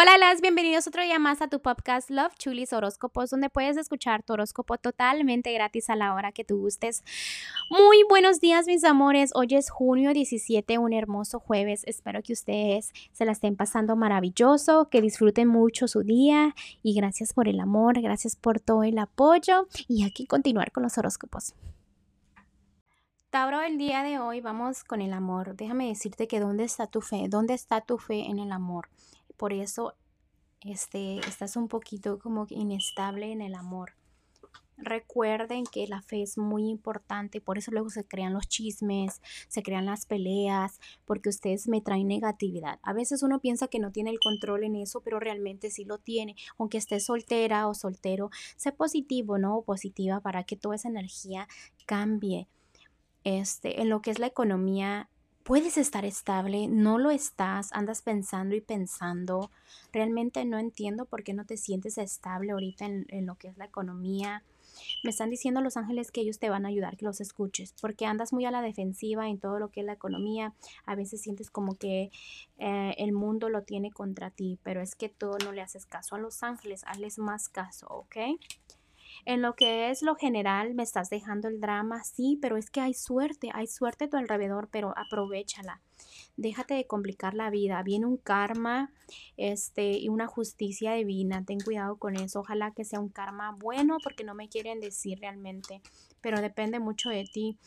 Hola, las bienvenidos otro día más a tu podcast Love Chulis Horóscopos, donde puedes escuchar tu horóscopo totalmente gratis a la hora que tú gustes. Muy buenos días, mis amores. Hoy es junio 17, un hermoso jueves. Espero que ustedes se la estén pasando maravilloso, que disfruten mucho su día y gracias por el amor, gracias por todo el apoyo y aquí continuar con los horóscopos. Tauro, el día de hoy vamos con el amor. Déjame decirte que dónde está tu fe, dónde está tu fe en el amor por eso este, estás un poquito como inestable en el amor. Recuerden que la fe es muy importante por eso luego se crean los chismes, se crean las peleas, porque ustedes me traen negatividad. A veces uno piensa que no tiene el control en eso, pero realmente sí lo tiene. Aunque esté soltera o soltero, sé positivo, ¿no? O positiva para que toda esa energía cambie. Este, en lo que es la economía, puedes estar estable, no lo estás, andas pensando y pensando. Realmente no entiendo por qué no te sientes estable ahorita en, lo que es la economía. Me están diciendo los ángeles que ellos te van a ayudar, que los escuches, porque andas muy a la defensiva en todo lo que es la economía. A veces sientes como que eh, el mundo lo tiene contra ti, pero es que tú no le haces caso a los ángeles, hazles más caso, ¿ok? En lo que es lo general, me estás dejando el drama, sí, pero es que hay suerte, hay suerte a tu alrededor, pero aprovechala. Déjate de complicar la vida. Viene un karma este, y una justicia divina. Ten cuidado con eso. Ojalá que sea un karma bueno porque no me quieren decir realmente. Pero depende mucho de ti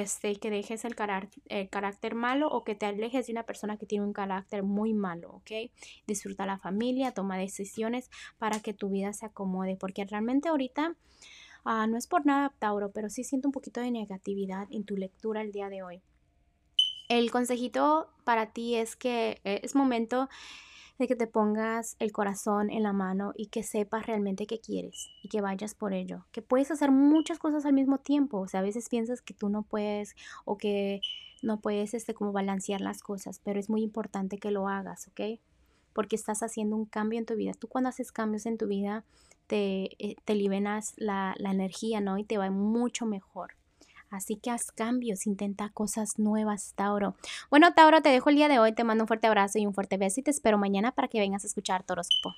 este, que dejes el, carácter malo o que te alejes de una persona que tiene un carácter muy malo, ¿ok? Disfruta la familia, toma decisiones para que tu vida se acomode, porque realmente ahorita ah, no es por nada, Tauro, pero sí siento un poquito de negatividad en tu lectura el día de hoy. El consejito para ti es que eh, es momento de que te pongas el corazón en la mano y que sepas realmente qué quieres y que vayas por ello. Que puedes hacer muchas cosas al mismo tiempo. O sea, a veces piensas que tú no puedes o que no puedes este, como balancear las cosas, pero es muy importante que lo hagas, ¿ok? Porque estás haciendo un cambio en tu vida. Tú cuando haces cambios en tu vida, te, eh, te liberas la, la energía, ¿no? Y te va mucho mejor. Así que haz cambios, intenta cosas nuevas, Tauro. Bueno, Tauro, te dejo el día de hoy. Te mando un fuerte abrazo y un fuerte beso y te espero mañana para que vengas a escuchar Toroscopo.